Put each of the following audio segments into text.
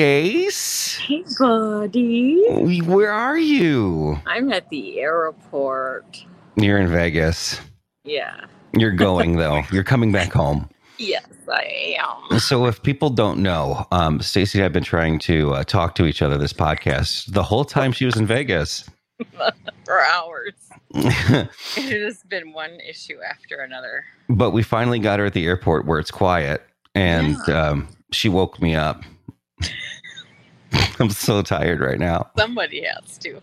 Stace. Hey, buddy. Where are you? I'm at the airport. You're in Vegas. Yeah. You're going though. You're coming back home. Yes, I am. So, if people don't know, um, Stacy and I have been trying to uh, talk to each other this podcast the whole time she was in Vegas. For hours. it has been one issue after another. but we finally got her at the airport where it's quiet, and um, she woke me up. I'm so tired right now. Somebody has to.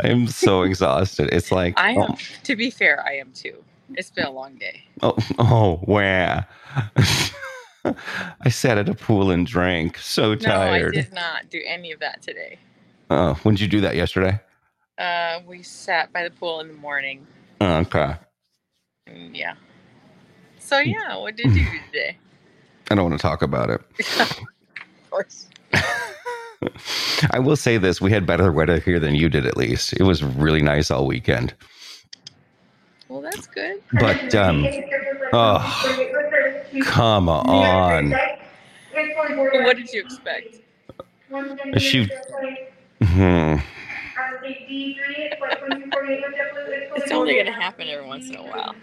I am so exhausted. It's like, I am. oh, To be fair, I am too. It's been a long day. oh, oh where? I sat at a pool and drank. So tired. No, I did not do any of that today. Oh, when did you do that yesterday? Uh, we sat by the pool in the morning. Oh, okay. Yeah. So yeah, what did you do today? I don't want to talk about it. Of course. I will say this: we had better weather here than you did. At least it was really nice all weekend. Well, that's good. But um, oh, come on. What did you expect? She- Hmm. It's only going to happen every once in a while.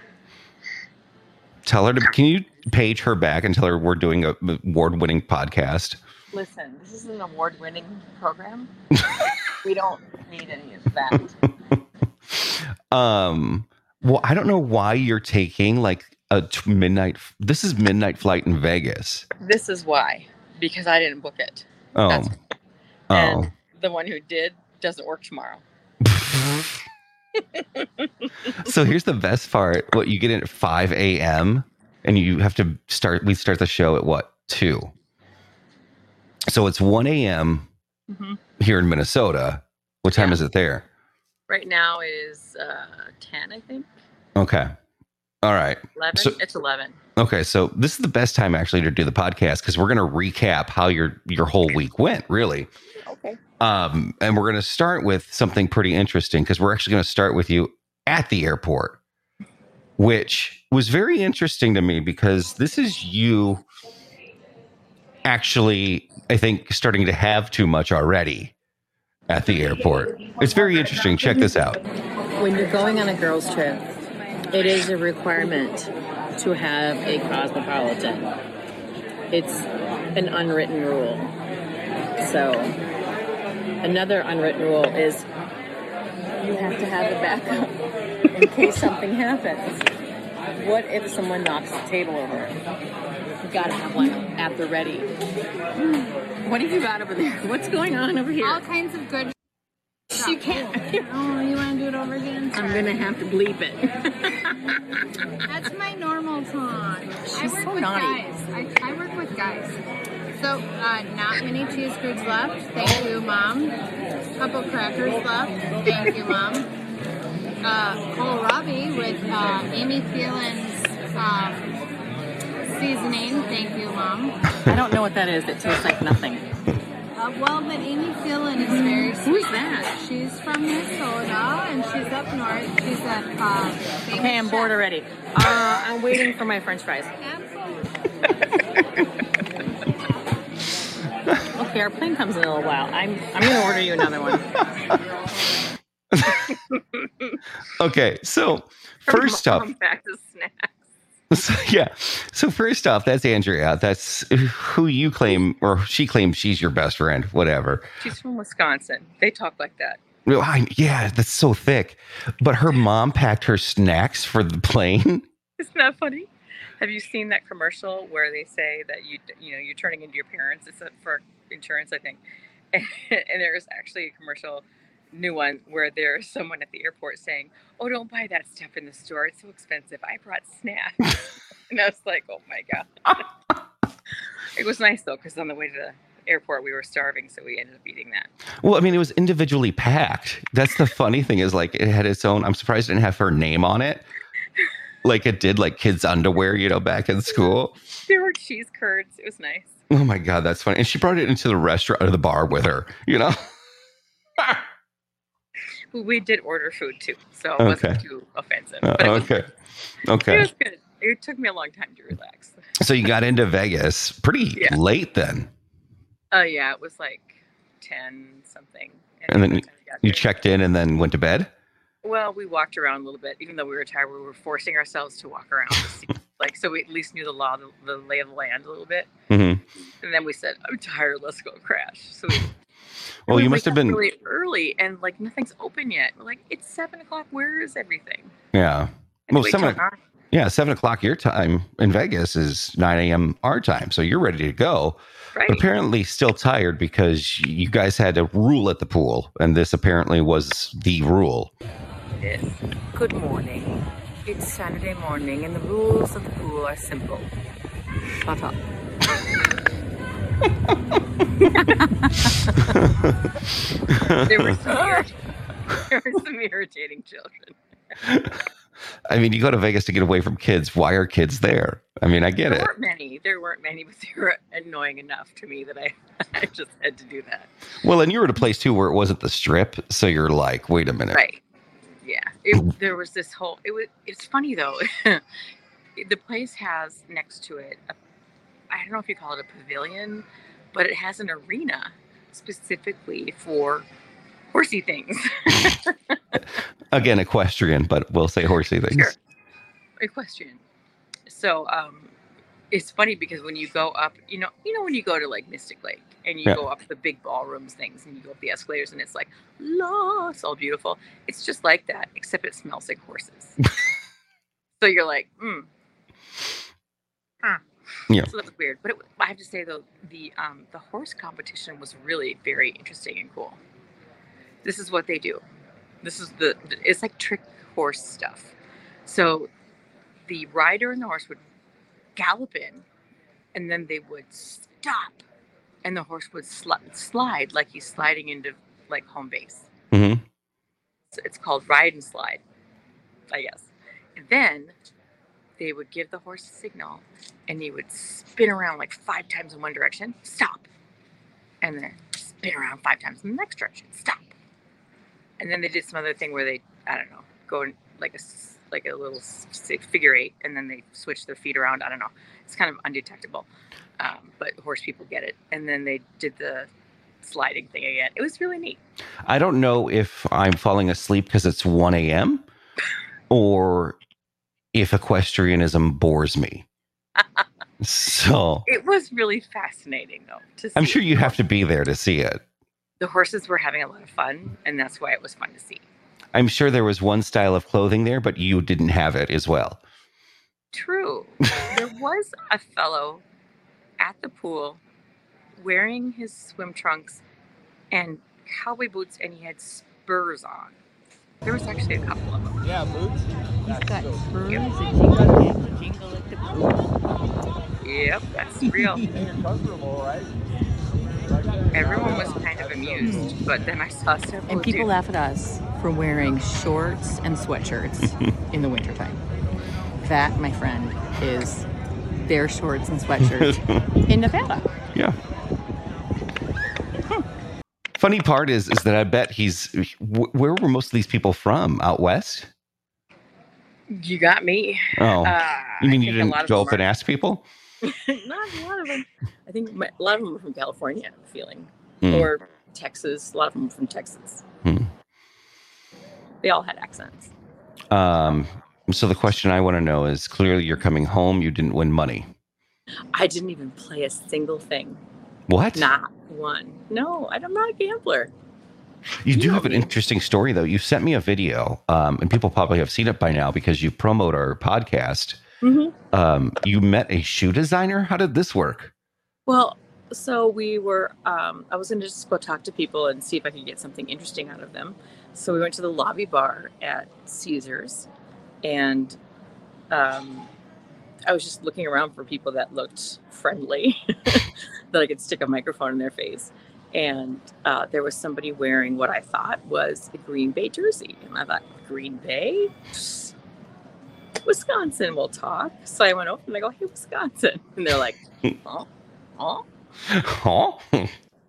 Tell her to. Can you page her back and tell her we're doing a award-winning podcast? Listen, this is an award-winning program. we don't need any of that. Um. Well, I don't know why you're taking like a t- midnight. This is midnight flight in Vegas. This is why, because I didn't book it. Oh. That's- Oh. And the one who did doesn't work tomorrow. so here's the best part. What you get in at 5 a.m. and you have to start. We start the show at what two? So it's 1 a.m. Mm-hmm. here in Minnesota. What time Yeah. is it there? Right now is uh, 10, I think. Okay. All right. 11? So- it's 11. Okay. So this is the best time actually to do the podcast because we're going to recap how your your whole week went. Really. Okay. Um, and we're going to start with something pretty interesting because we're actually going to start with you at the airport, which was very interesting to me because this is you actually, I think, starting to have too much already at the airport. It's very interesting. Check this out. When you're going on a girls' trip, it is a requirement to have a cosmopolitan. It's an unwritten rule. So, another unwritten rule is you have to have a backup in case something happens. What if someone knocks the table over? You gotta have one at the ready. What have you got over there? What's going on over here? all kinds of good. You can't. Oh, you want to do it over again? I'm gonna have to bleep it. That's my normal tone. I work so with naughty. guys. I, I work with guys. So, uh, not many cheese curds left. Thank you, mom. Couple crackers left. Thank you, mom. Uh, kohlrabi with uh, Amy Thielen's um, seasoning. Thank you, mom. I don't know what that is. It tastes like nothing. Uh, well, but Amy Thielen is very sweet. Who's that? She's from Minnesota and she's up north. She's at uh, famous Okay, I'm bored chef. already. Uh, I'm waiting for my French fries. Absolutely. Okay, our plane comes in a little while. I'm I'm gonna order you another one. Okay. So first up, Come back to snacks. So, yeah. So first off, that's Andrea. That's who you claim, or she claims she's your best friend. Whatever. She's from Wisconsin. They talk like that. Well, I, yeah, that's so thick. But her mom packed her snacks for the plane. Isn't that funny? Have you seen that commercial where they say that you you know you're turning into your parents? It's for insurance, I think. And, there's actually a commercial, new one, where there's someone at the airport saying, "Oh, don't buy that stuff in the store. It's so expensive. I brought snacks." and I was like, "Oh my god." it was nice though, because on the way to the airport we were starving, so we ended up eating that. Well, I mean, it was individually packed. That's the funny thing is like it had its own. I'm surprised it didn't have her name on it, like it did like kids' underwear, you know, back in school. There were cheese curds. It was nice. Oh my god, that's funny. And she brought it into the restaurant or the bar with her. You know. But we did order food too, so it wasn't Okay. too offensive. Uh, But was, okay. it Okay. was good. It took me a long time to relax. So you got into Vegas pretty Yeah. late then. Oh yeah, it was like ten something. And then by the time we got You checked in and then went to bed. Well, we walked around a little bit, even though we were tired. We were forcing ourselves to walk around, to see, like so we at least knew the law, the, the lay of the land a little bit. hmm And then we said, "I'm tired. Let's go crash." So we. Well, we you wake must have been. really early, and like nothing's open yet. We're like, "It's seven o'clock. Where is everything?" Yeah. And Well, seven till. Yeah, seven o'clock your time in Vegas is nine a.m. our time, so you're ready to go. Right. But apparently, still tired because you guys had a rule at the pool, and this apparently was the rule. It is. Good morning. It's Saturday morning, and the rules of the pool are simple. Shut up. There were some there were some irritating children. I mean, you go to Vegas to get away from kids. Why are kids there? I mean, I get There it. There weren't many. There weren't many, but they were annoying enough to me that I, I just had to do that. Well, and you were at a place too where it wasn't the strip, so you're like, wait a minute. Right. Yeah. It, mm-hmm. there was this whole. It was. It's funny though. the place has next to it. A, I don't know if you call it a pavilion, but it has an arena specifically for horsey things. Again, equestrian, but we'll say horsey things. Sure. Equestrian. So um, it's funny because when you go up, you know, you know when you go to like Mystic Lake and you Yeah. go up the big ballrooms things and you go up the escalators and it's like, la, it's all beautiful. It's just like that, except it smells like horses. so you're like, hmm. Huh. Yeah. So that was weird, but it, I have to say though, the um, the horse competition was really very interesting and cool. This is what they do. This is the it's like trick horse stuff. So the rider and the horse would gallop in and then they would stop and the horse would sli- slide like he's sliding into like home base. Mm-hmm. So it's called ride and slide, I guess. And then they would give the horse a signal and he would spin around like five times in one direction, stop. And then spin around five times in the next direction, stop. And then they did some other thing where they, I don't know, go in like a like a little figure eight, and then they switch their feet around. I don't know. It's kind of undetectable, um, but horse people get it. And then they did the sliding thing again. It was really neat. I don't know if I'm falling asleep because it's 1 a.m. or if equestrianism bores me. So It was really fascinating, though. To. I'm sure you have to be there to see it. the horses were having a lot of fun, and that's why it was fun to see. I'm sure there was one style of clothing there, but you didn't have it as well. True. there was a fellow at the pool wearing his swim trunks and cowboy boots, and he had spurs on. There was actually a couple of them. Yeah, boots. He's got spurs Yep. that jingle, jingle at the pool. Yep, that's real. Comfortable, right? Everyone was kind of amused, but then I saw several. And people dudes- laugh at us for wearing shorts and sweatshirts in the wintertime. That, my friend, is their shorts and sweatshirts in Nevada. Yeah. Funny part is is that I bet he's wh- where were most of these people from? Out west? You got me. Oh, Uh, you mean you think a lot didn't go up and ask people? Not a lot of them. I think my, a lot of them are from California. I have a feeling, Hmm. or Texas. A lot of them are from Texas. Hmm. They all had accents. Um, so the question I want to know is: clearly, you're coming home. You didn't win money. I didn't even play a single thing. What? Not one. No, I'm not a gambler. You do have an interesting story, though. You sent me a video, um, and people probably have seen it by now because you promote our podcast. Mm-hmm. Um, you met a shoe designer. How did this work? Well, so we were. Um, I was going to just go talk to people and see if I could get something interesting out of them. So we went to the lobby bar at Caesars, and um, I was just looking around for people that looked friendly, that I could stick a microphone in their face. And uh, there was somebody wearing what I thought was a Green Bay jersey, and I thought, Green Bay, Wisconsin, we'll talk. So I went over and I go, Hey, Wisconsin, and they're like, Oh, oh. Oh,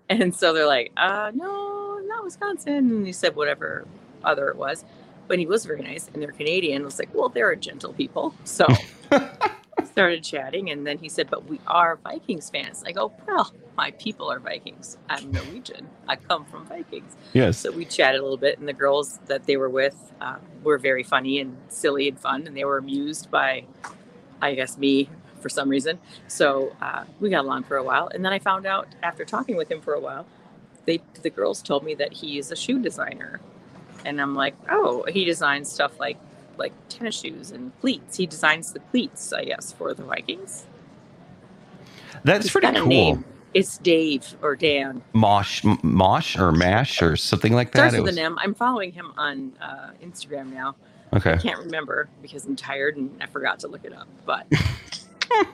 And so they're like, uh, no, not Wisconsin. And he said whatever other it was. But he was very nice and they're Canadian. I was like, well, they're a gentle people. So started chatting, and then he said, "But we are Vikings fans." I go, "Well, my people are Vikings. I'm Norwegian. I come from Vikings." Yes. So we chatted a little bit, and the girls that they were with um, were very funny and silly and fun, and they were amused by, I guess, me for some reason. So uh, we got along for a while, and then I found out after talking with him for a while, they the girls told me that he is a shoe designer, and I'm like, oh, he designs stuff like like tennis shoes and cleats. He designs the cleats, I guess, for the Vikings. That's He's pretty cool. name. It's Dave or Dan. Mosh, M- Mosh, or Mash, or something like that. Starts with was... an M. I'm following him on uh, Instagram now. okay. I can't remember because I'm tired and I forgot to look it up. But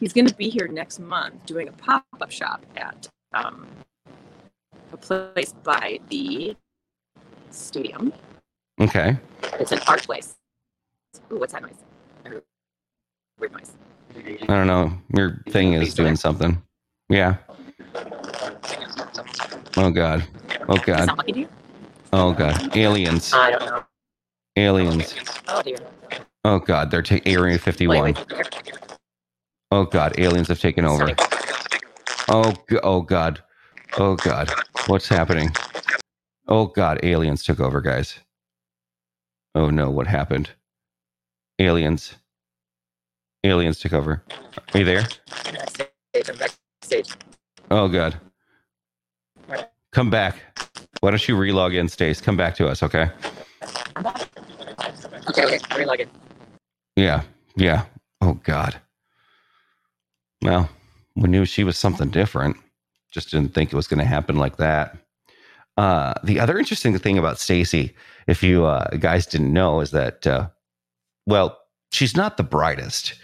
he's going to be here next month doing a pop up shop at um, a place by the stadium. Okay. It's an art place. Ooh, what's that noise? I Weird noise. I don't know. Your thing is doing something. Yeah. Oh God. Oh God. sound lucky to you? Oh God. Aliens. I don't know. Aliens. Oh dear. Oh God. They're taking Area 51. Oh God. Aliens have taken over. Oh. Oh God. Oh God. What's happening? Oh God. Aliens took over, guys. Oh no. What happened? Aliens. Aliens took over. Are you there? Oh God. Come back. Why don't you relog in, Stace? Come back to us, okay? Okay, okay. Relog it. Yeah. Yeah. Oh God. Well, we knew she was something different. Just didn't think it was going to happen like that. Uh, the other interesting thing about Stacy, if you uh, guys didn't know, is that uh, well, she's not the brightest.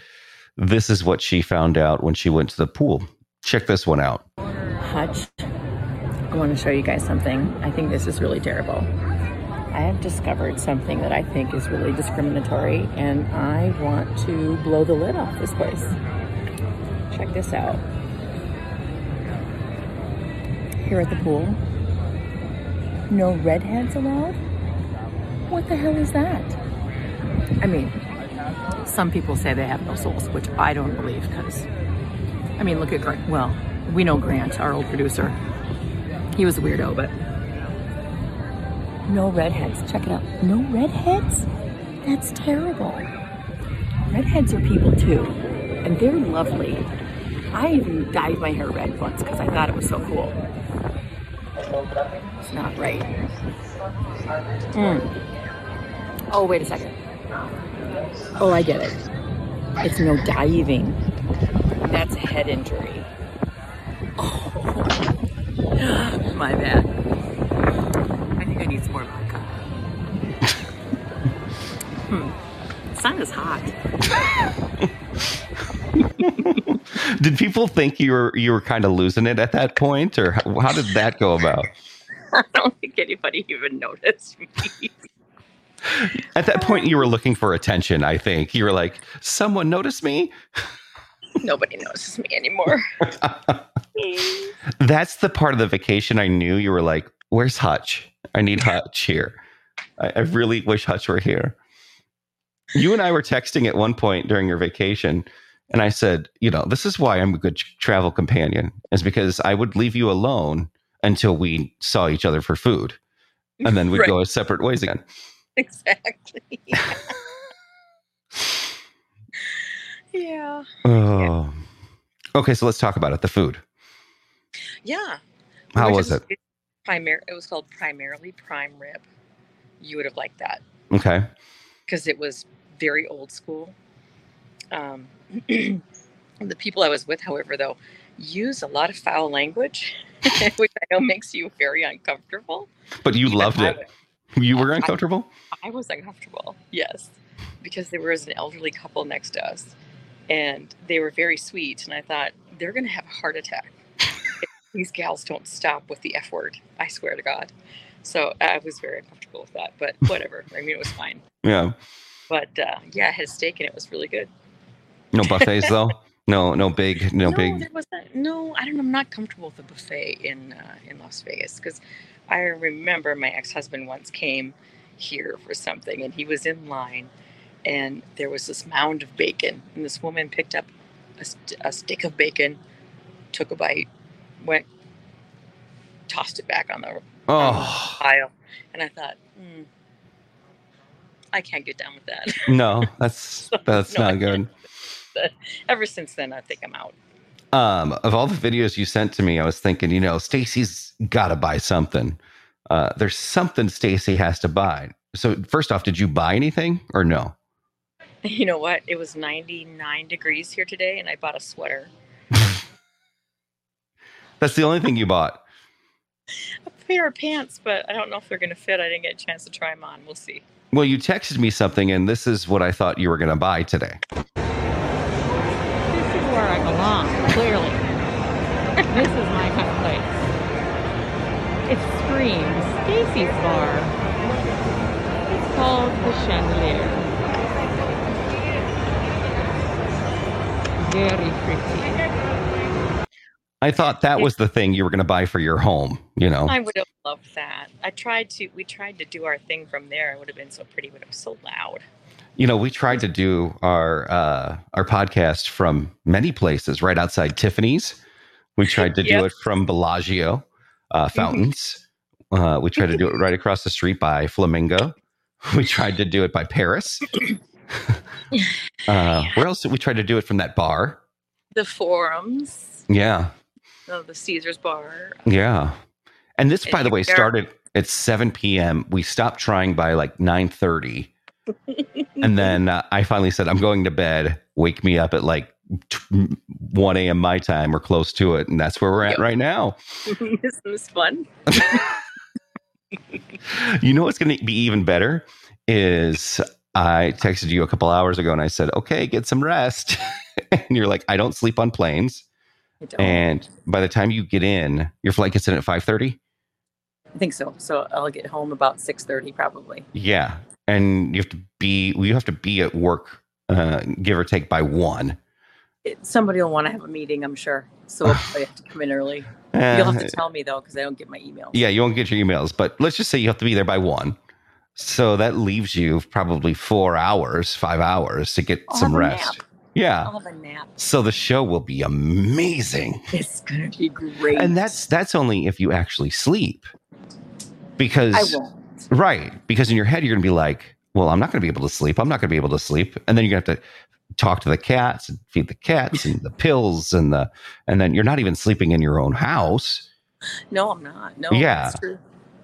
This is what she found out when she went to the pool. Check this one out. Hutch, I want to show you guys something. I think this is really terrible. I have discovered something that I think is really discriminatory, and I want to blow the lid off this place. Check this out. Here at the pool, no redheads allowed? What the hell is that? I mean, some people say they have no souls, which I don't believe because I mean, look at Grant. Well, we know Grant, our old producer. He was a weirdo, but no redheads. Check it out. No redheads? That's terrible. Redheads are people too, and they're lovely. I even dyed my hair red once because I thought it was so cool. It's not right. Mm. Oh, wait a second. Oh, I get it. It's no diving. That's a head injury. Oh, my bad. I think I need some more vodka. hmm. The sun is hot. Did people think you were you were kind of losing it at that point, or how, how did that go about? I don't think anybody even noticed me. At that point, you were looking for attention. I think you were like, "Someone noticed me." Nobody notices me anymore. That's the part of the vacation I knew you were like, "Where's Hutch? I need Hutch here. I, I really wish Hutch were here." You and I were texting at one point during your vacation, and I said, "You know, this is why I'm a good travel companion, is because I would leave you alone until we saw each other for food, and then we'd Right. go our separate ways again." exactly. yeah. Oh, okay. So let's talk about it. The food. Yeah. How Which was is- it? Primar- it was called primarily prime rib. You would have liked that Okay. because it was very old school. Um, the people I was with, however, though, use a lot of foul language, which I know makes you very uncomfortable. But you Even loved it. was- You were uncomfortable. I was uncomfortable, yes, because there was an elderly couple next to us, and they were very sweet, and I thought they're going to have a heart attack. these gals don't stop with the F word. I swear to God. So I was very uncomfortable with that, but whatever. I mean, it was fine. Yeah. But uh, yeah, I had a steak and it was really good. No buffets though. No, no big, no, big. there wasn't. No, I don't. I'm not comfortable with a buffet in uh, in Las Vegas because I remember my ex husband once came here for something and he was in line and there was this mound of bacon, and this woman picked up a, st- a stick of bacon, took a bite, went, tossed it back on the Oh pile, and I thought, hmm, I can't get down with that. no, that's that's No, not good. Ever since then, I think I'm out. Um, of all the videos you sent to me, I was thinking, you know, Stacy's got to buy something. Uh, there's something Stacy has to buy. So first off, did you buy anything or no? You know what? It was 99 degrees here today, and I bought a sweater. That's the only thing you bought. A pair of pants, but I don't know if they're going to fit. I didn't get a chance to try them on. We'll see. Well, you texted me something, and this is what I thought you were going to buy today. Belong, clearly. this is my kind of place. It screams Stacy's Bar. It's called the Chandelier. Very pretty. I thought that was the thing you were going to buy for your home. You know, I would have loved that. I tried to. We tried to do our thing from there. It would have been so pretty, but it was so loud. you know, we tried to do our uh, our podcast from many places, right outside Tiffany's. We tried to do it from Bellagio uh, fountains. Uh, we tried to do it right across the street by Flamingo. We tried to do it by Paris. uh, where else did we try to do it from that bar? The forums, Yeah, oh, the Caesar's bar. yeah. And this, by the way, started at 7 p.m. We stopped trying by like 9:30. And then uh, I finally said, I'm going to bed. Wake me up at like 1 a.m. my time or close to it. And that's where we're at Yep. right now. Isn't this fun? You know what's going to be even better is I texted you a couple hours ago and I said, okay, get some rest. and you're like, I don't sleep on planes. I. And by the time you get in, your flight gets in at 5:30. I think so. So I'll get home about 6:30 probably. Yeah. And you have to be, you have to be at work, uh, give or take by one. It, somebody will want to have a meeting, I'm sure. So I'll probably have to come in early. Uh, You'll have to tell me though, because I don't get my emails. Yeah, you won't get your emails, but let's just say you have to be there by one. So that leaves you probably four hours, five hours to get I'll some rest. nap. Yeah. I'll have a nap. So the show will be amazing. It's gonna be great. And that's that's only if you actually sleep. Because right, because in your head you're gonna be like, well, I'm not gonna be able to sleep. I'm not gonna be able to sleep. And then you're gonna have to talk to the cats and feed the cats and the pills and the and then you're not even sleeping in your own house. No, I'm not. No. Yeah.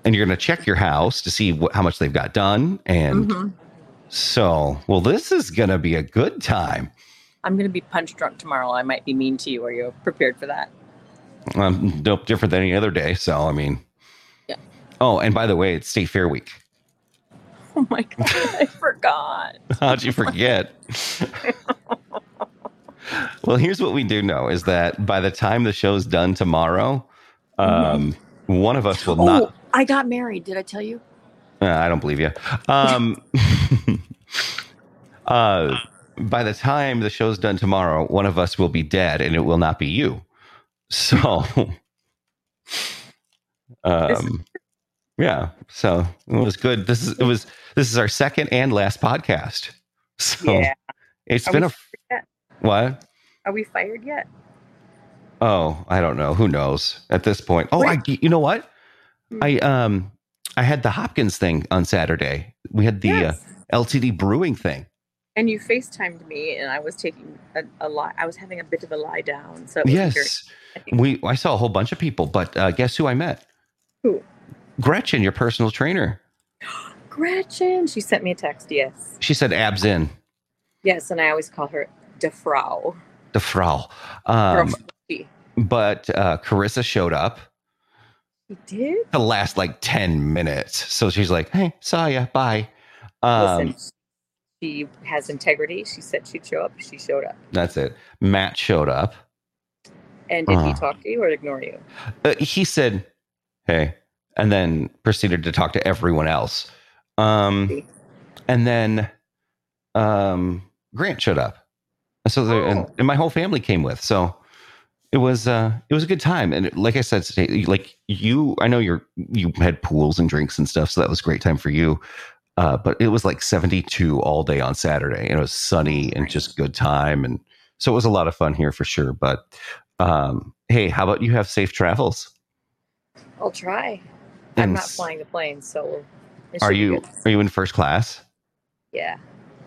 And you're going to check your house to see what, how much they've got done. And Mhm. so, well, this is going to be a good time. I'm gonna be punch drunk tomorrow. I might be mean to you. Are you prepared for that? Um, no different than any other day. So, I mean, Yeah. Oh, and by the way, it's State Fair Week. Oh my god, I forgot. How'd you forget? well, here's what we do know is that by the time the show's done tomorrow, um, one of us will Oh, not. I got married. Did I tell you? Uh, I don't believe you. Um, uh, by the time the show's done tomorrow, one of us will be dead, and it will not be you. So, um, yeah. So it was good. This is it was this is our second and last podcast. So Yeah. it's Are been a yet? what? Are we fired yet? Oh, I don't know. Who knows at this point? Oh, I, you know what? Hmm. I um I had the Hopkins thing on Saturday. We had the yes. uh, LTD brewing thing. And you FaceTimed me, and I was taking a, a lie. I was having a bit of a lie down. So it was very- Yes, we. I saw a whole bunch of people, but uh, guess who I met? Who? Gretchen, your personal trainer. Gretchen. She sent me a text. Yes, She said abs in yes, and I always call her Defrau. the Frau. Um, Girl, she but uh, Carissa showed up she did. the last like ten minutes. So she's like, "Hey, saw ya, bye." Um, Listen, she has integrity. She said she'd show up. She showed up. that's it. Matt showed up. And did he Uh. talk to you or ignore you? Uh, he said, "Hey," and then proceeded to talk to everyone else. Um, and then um, Grant showed up, and so the, and, Oh. and my whole family came with. So it was uh, it was a good time. And like I said, like you, I know you're you had pools and drinks and stuff, so that was a great time for you. Uh, but it was like 72 all day on Saturday, and it was sunny and just good time, and so it was a lot of fun here for sure. But um, hey, how about you have safe travels? I'll try. I'm not flying the plane, so Are you are you in first class? Yeah.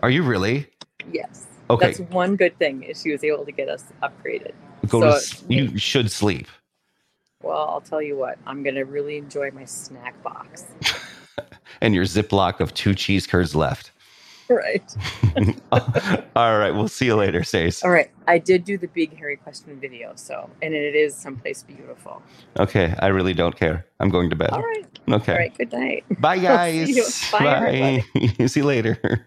Are you really? Yes. Okay. That's one good thing is she was able to get us upgraded. Go So- to s- you should sleep. Well, I'll tell you what. I'm gonna really enjoy my snack box. and your Ziploc of two cheese curds left. Right. All right, we'll see you later, Stace. All right. I did do the big hairy question video, so and it is someplace beautiful. Okay, I really don't care. I'm going to bed. All right. Okay. All right. Good night. Bye, guys. Bye, Bye. see you later.